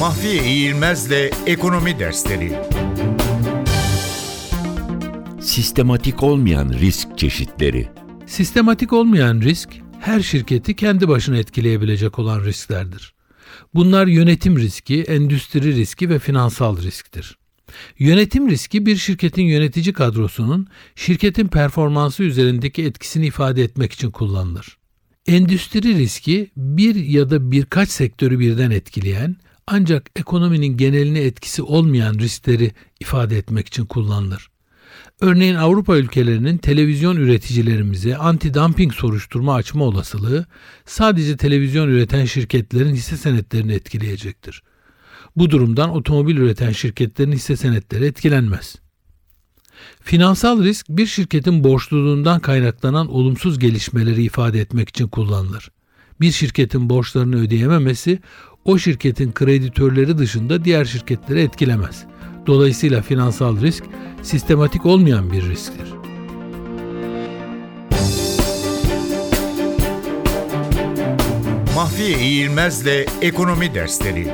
Mahfiye İğilmez'le Ekonomi Dersleri Sistematik olmayan risk çeşitleri. Sistematik olmayan risk, her şirketi kendi başına etkileyebilecek olan risklerdir. Bunlar yönetim riski, endüstri riski ve finansal risktir. Yönetim riski bir şirketin yönetici kadrosunun şirketin performansı üzerindeki etkisini ifade etmek için kullanılır. Endüstri riski bir ya da birkaç sektörü birden etkileyen ancak ekonominin geneline etkisi olmayan riskleri ifade etmek için kullanılır. Örneğin Avrupa ülkelerinin televizyon üreticilerimize anti-dumping soruşturma açma olasılığı sadece televizyon üreten şirketlerin hisse senetlerini etkileyecektir. Bu durumdan otomobil üreten şirketlerin hisse senetleri etkilenmez. Finansal risk bir şirketin borçluluğundan kaynaklanan olumsuz gelişmeleri ifade etmek için kullanılır. Bir şirketin borçlarını ödeyememesi o şirketin kreditörleri dışında diğer şirketleri etkilemez. Dolayısıyla finansal risk sistematik olmayan bir risktir. Mahfiye İğilmez'le Ekonomi Dersleri